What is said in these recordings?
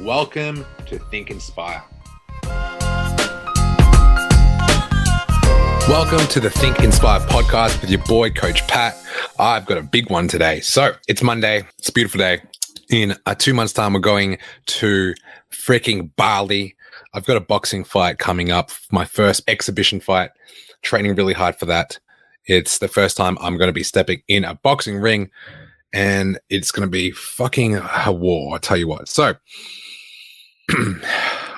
Welcome to Think Inspire. Welcome to the Think Inspire podcast with your boy, Coach Pat. I've got a big one today. So it's Monday. It's a beautiful day. In a two months' time, we're going to freaking Bali. I've got a boxing fight coming up, my first exhibition fight. Training really hard for that. It's the first time I'm going to be stepping in a boxing ring, and it's going to be fucking a war. I tell you what. So,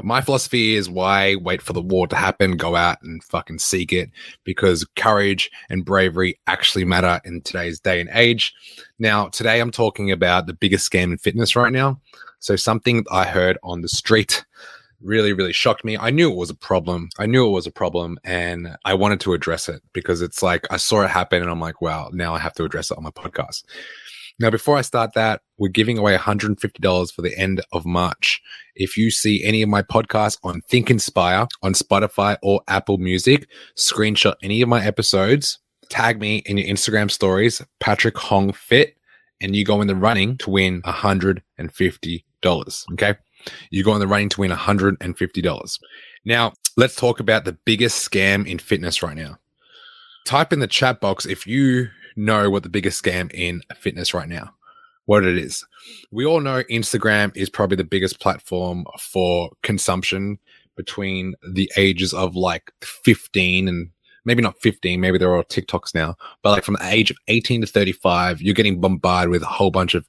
my philosophy is why wait for the war to happen, go out and fucking seek it because courage and bravery actually matter in today's day and age. Now, today I'm talking about the biggest scam in fitness right now. So, something I heard on the street really, really shocked me. I knew it was a problem. I knew it was a problem and I wanted to address it because it's like I saw it happen and I'm like, wow, now I have to address it on my podcast. Now, before I start that, we're giving away $150 for the end of March. If you see any of my podcasts on Think Inspire on Spotify or Apple Music, screenshot any of my episodes, tag me in your Instagram stories, Patrick Hong Fit, and you go in the running to win $150. Okay. You go in the running to win $150. Now, let's talk about the biggest scam in fitness right now. Type in the chat box if you know what the biggest scam in fitness right now, what it is. We all know Instagram is probably the biggest platform for consumption between the ages of like 15 and maybe not 15, maybe they're all TikToks now, but like from the age of 18 to 35, you're getting bombarded with a whole bunch of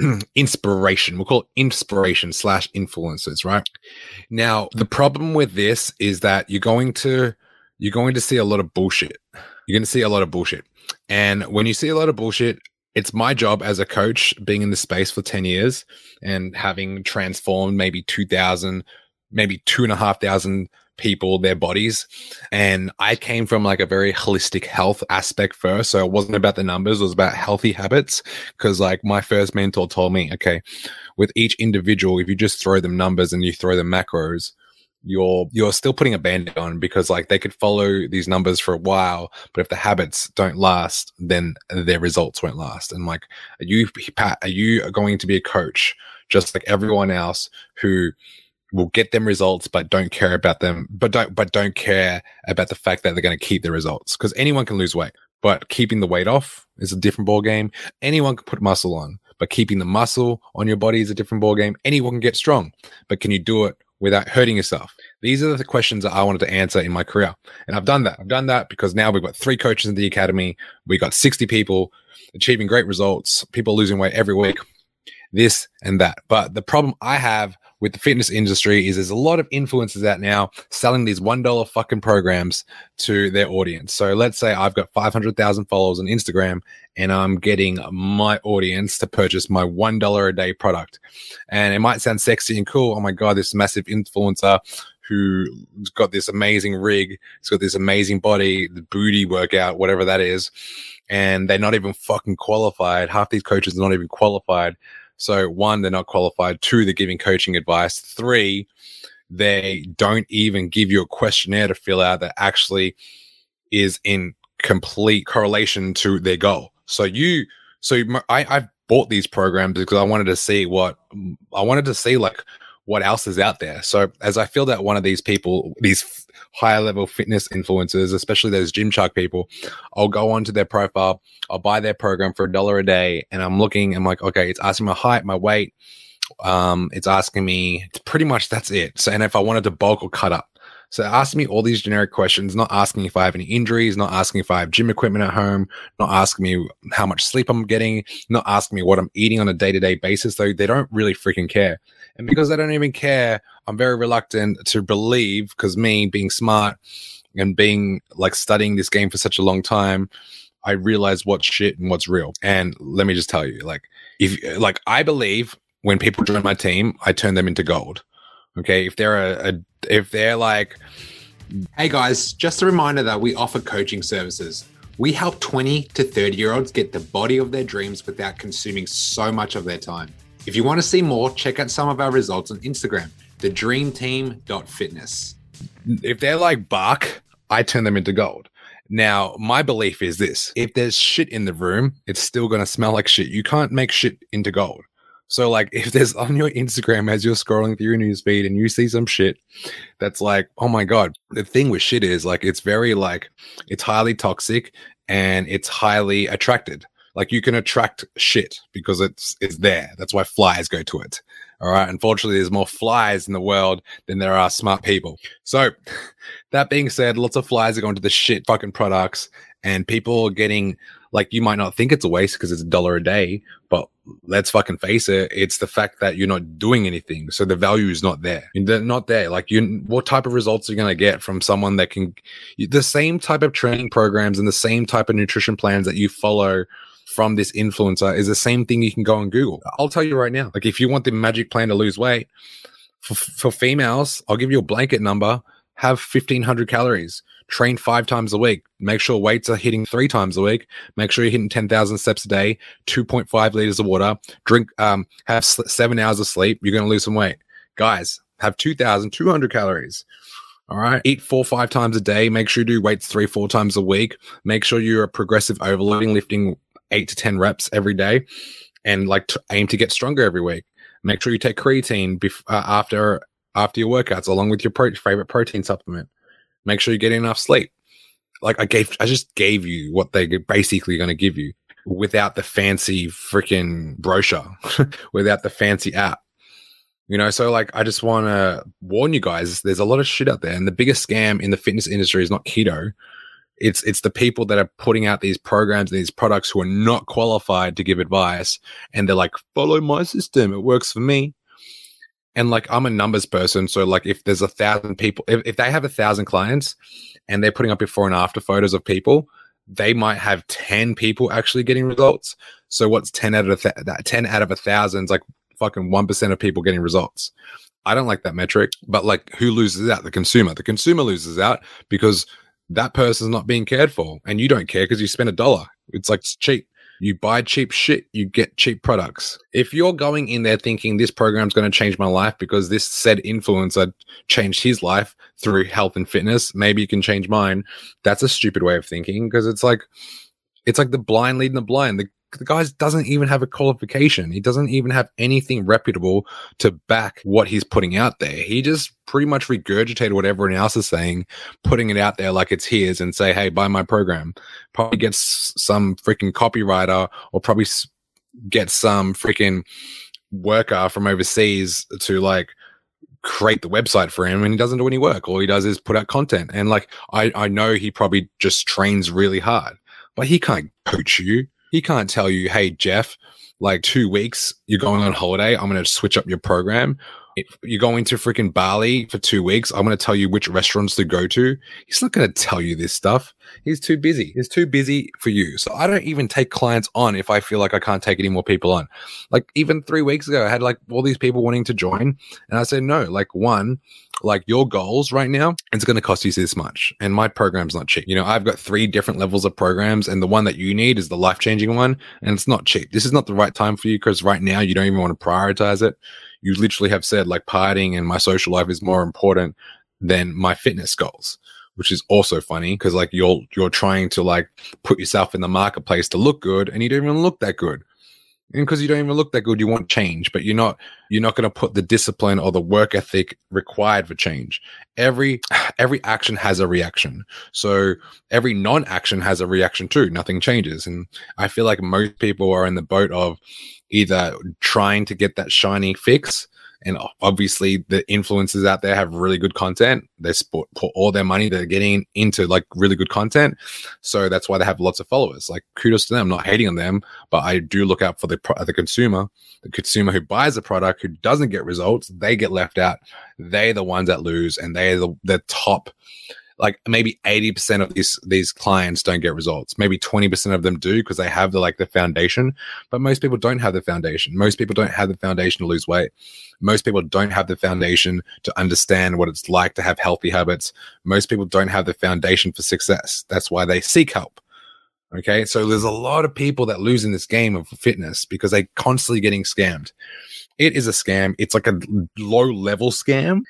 inspiration. We'll call it inspiration slash influencers, right? Now, the problem with this is that you're going to you're going to see a lot of bullshit. You're going to see a lot of bullshit. And when you see a lot of bullshit, it's my job as a coach being in the space for 10 years and having transformed maybe 2000, maybe two and a half thousand people, their bodies. And I came from like a very holistic health aspect first. So it wasn't about the numbers. It was about healthy habits. Cause like my first mentor told me, okay, with each individual, if you just throw them numbers and you throw them macros, you're you're still putting a band on because like they could follow these numbers for a while but if the habits don't last then their results won't last. And like are you pat are you going to be a coach just like everyone else who will get them results but don't care about them but don't but don't care about the fact that they're going to keep the results? Because anyone can lose weight but keeping the weight off is a different ball game anyone can put muscle on but keeping the muscle on your body is a different ball game anyone can get strong but can you do it without hurting yourself? These are the questions that I wanted to answer in my career. And I've done that. I've done that because now we've got three coaches in the academy. We've got 60 people achieving great results, people losing weight every week, this and that. But the problem I have with the fitness industry is there's a lot of influencers out now selling these $1 fucking programs to their audience. So let's say I've got 500,000 followers on Instagram and I'm getting my audience to purchase my $1 a day product. And it might sound sexy and cool. Oh my God, this massive influencer who's got this amazing rig, he's got this amazing body, the booty workout, whatever that is. And they're not even fucking qualified. Half these coaches are not even qualified so one, they're not qualified. Two, they're giving coaching advice. Three, they don't even give you a questionnaire to fill out that actually is in complete correlation to their goal. So you, so I, I've bought these programs because I wanted to see what I wanted to see like what else is out there. So as I filled out one of these people, these higher level fitness influencers, especially those Gymshark people, I'll go onto their profile, I'll buy their program for a dollar a day, and I'm looking, I'm like, okay, it's asking my height, my weight, um, it's asking me it's pretty much that's it. So and if I wanted to bulk or cut up. So asking me all these generic questions, not asking if I have any injuries, not asking if I have gym equipment at home, not asking me how much sleep I'm getting, not asking me what I'm eating on a day to day basis. Though they don't really freaking care. And because they don't even care, I'm very reluctant to believe because me being smart and being like studying this game for such a long time, I realize what's shit and what's real. And let me just tell you, like, if like I believe when people join my team, I turn them into gold. Okay, if they're a, a if they're like, hey guys, just a reminder that we offer coaching services. We help 20 to 30 year olds get the body of their dreams without consuming so much of their time. If you want to see more, check out some of our results on Instagram, thedreamteam.fitness. If they're like bark, I turn them into gold. Now, my belief is this if there's shit in the room, it's still going to smell like shit. You can't make shit into gold. So, like, if there's on your Instagram as you're scrolling through your news feed and you see some shit that's like, oh my God, the thing with shit is like, it's very like, it's highly toxic and it's highly attracted. Like, you can attract shit because it's, it's there. That's why flies go to it. All right. Unfortunately, there's more flies in the world than there are smart people. So, that being said, lots of flies are going to the shit fucking products and people are getting like you might not think it's a waste because it's a dollar a day, but let's fucking face it, it's the fact that you're not doing anything. So the value is not there. They're not there. Like you what type of results are you going to get from someone that can the same type of training programs and the same type of nutrition plans that you follow from this influencer is the same thing you can go on Google. I'll tell you right now. Like if you want the magic plan to lose weight for, for females, I'll give you a blanket number, have 1500 calories train five times a week. Make sure weights are hitting three times a week. Make sure you're hitting 10,000 steps a day, 2.5 liters of water, drink, um, have seven hours of sleep. You're going to lose some weight. Guys, have 2,200 calories. All right. Eat four, five times a day. Make sure you do weights three, four times a week. Make sure you're a progressive overloading, lifting eight to 10 reps every day and like aim to get stronger every week. Make sure you take creatine bef- uh, after after your workouts along with your pro- favorite protein supplement. Make sure you get enough sleep. Like I gave, I just gave you what they're basically going to give you without the fancy freaking brochure, without the fancy app. You know, so like I just want to warn you guys, there's a lot of shit out there. And the biggest scam in the fitness industry is not keto. It's it's the people that are putting out these programs and these products who are not qualified to give advice. And they're like, follow my system. It works for me and like I'm a numbers person, so like if there's a thousand people, if, if they have a thousand clients and they're putting up before and after photos of people, they might have 10 people actually getting results. So what's 10 out of th- that 10 out of a thousand is like fucking 1% of people getting results. I don't like that metric, but like who loses out? The consumer. The consumer loses out because that person's not being cared for and you don't care because you spend a dollar. It's like it's cheap. You buy cheap shit, you get cheap products. If you're going in there thinking this program's going to change my life because this said influencer changed his life through health and fitness, maybe you can change mine. That's a stupid way of thinking because it's like, it's like the blind leading the blind. The the guy doesn't even have a qualification. He doesn't even have anything reputable to back what he's putting out there. He just pretty much regurgitated what everyone else is saying, putting it out there like it's his and say, Hey, buy my program. Probably gets some freaking copywriter or probably get some freaking worker from overseas to like create the website for him and he doesn't do any work. All he does is put out content. And like, I, I know he probably just trains really hard, but he can't coach you he can't tell you, hey, Jeff, like two weeks, you're going on holiday. I'm going to switch up your program. You're going to freaking Bali for two weeks, I'm going to tell you which restaurants to go to. He's not going to tell you this stuff. He's too busy. He's too busy for you. So I don't even take clients on if I feel like I can't take any more people on. Like even three weeks ago, I had like all these people wanting to join. And I said, no, like one, like your goals right now, it's going to cost you this much. And my program's not cheap. You know, I've got three different levels of programs and the one that you need is the life changing one. And it's not cheap. This is not the right time for you because right now you don't even want to prioritize it. You literally have said like partying and my social life is more important than my fitness goals which is also funny because like you're you're trying to like put yourself in the marketplace to look good and you don't even look that good and because you don't even look that good, you want change, but you're not you're not going to put the discipline or the work ethic required for change. Every every action has a reaction, so every non-action has a reaction too. Nothing changes, and I feel like most people are in the boat of either trying to get that shiny fix and obviously the influencers out there have really good content. They sport, put all their money they're getting into like really good content. So that's why they have lots of followers. Like kudos to them. I'm not hating on them but i do look out for the the consumer. The consumer who buys a product who doesn't get results they get left out. They're the ones that lose and they're the, the top like maybe 80% of these these clients don't get results. Maybe 20% of them do because they have the like the foundation but most people don't have the foundation. Most people don't have the foundation to lose weight. Most people don't have the foundation to understand what it's like to have healthy habits. Most people don't have the foundation for success. That's why they seek help. Okay? So there's a lot of people that lose in this game of fitness because they're constantly getting scammed. It is a scam. It's like a low level scam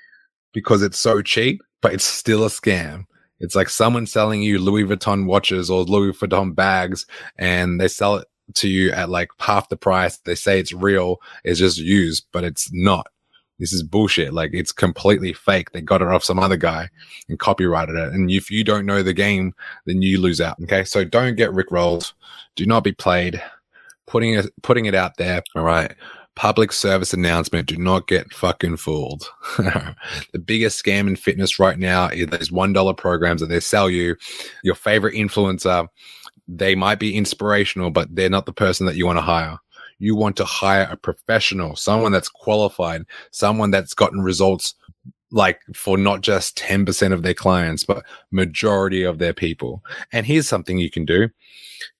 because it's so cheap but it's still a scam. It's like someone selling you Louis Vuitton watches or Louis Vuitton bags and they sell it to you at like half the price. They say it's real, it's just used, but it's not. This is bullshit. Like it's completely fake. They got it off some other guy and copyrighted it. And if you don't know the game, then you lose out. Okay. So don't get Rick rolled. Do not be played. Putting it, putting it out there. All right public service announcement do not get fucking fooled. the biggest scam in fitness right now is those $1 programs that they sell you. Your favorite influencer, they might be inspirational, but they're not the person that you want to hire. You want to hire a professional, someone that's qualified, someone that's gotten results like for not just 10% of their clients, but majority of their people. And here's something you can do.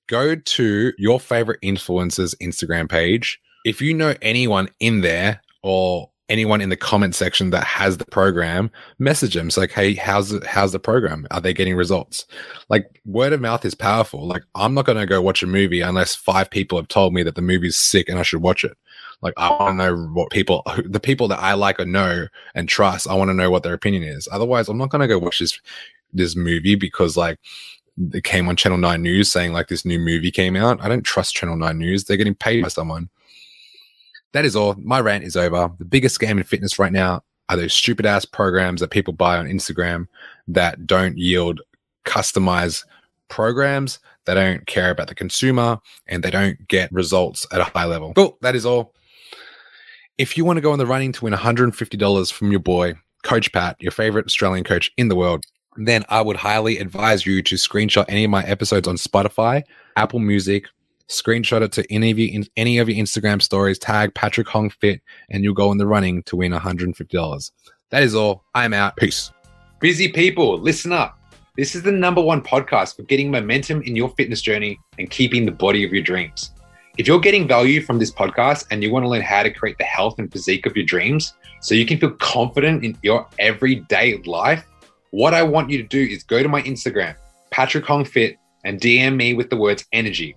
Go to your favorite influencer's Instagram page if you know anyone in there or anyone in the comment section that has the program, message them. It's like, hey, how's it, how's the program? Are they getting results? Like word of mouth is powerful. Like I'm not going to go watch a movie unless five people have told me that the movie's sick and I should watch it. Like I want to know what people, the people that I like or know and trust. I want to know what their opinion is. Otherwise, I'm not going to go watch this this movie because like it came on Channel Nine News saying like this new movie came out. I don't trust Channel Nine News. They're getting paid by someone that is all. My rant is over. The biggest scam in fitness right now are those stupid ass programs that people buy on Instagram that don't yield customized programs. They don't care about the consumer and they don't get results at a high level. Cool. That is all. If you want to go on the running to win $150 from your boy, Coach Pat, your favorite Australian coach in the world, then I would highly advise you to screenshot any of my episodes on Spotify, Apple Music, Screenshot it to any of you in any of your Instagram stories, tag Patrick Hong Fit, and you'll go in the running to win $150. That is all. I'm out. Peace. Busy people, listen up. This is the number one podcast for getting momentum in your fitness journey and keeping the body of your dreams. If you're getting value from this podcast and you want to learn how to create the health and physique of your dreams so you can feel confident in your everyday life, what I want you to do is go to my Instagram, Patrick Hong Fit, and DM me with the words energy.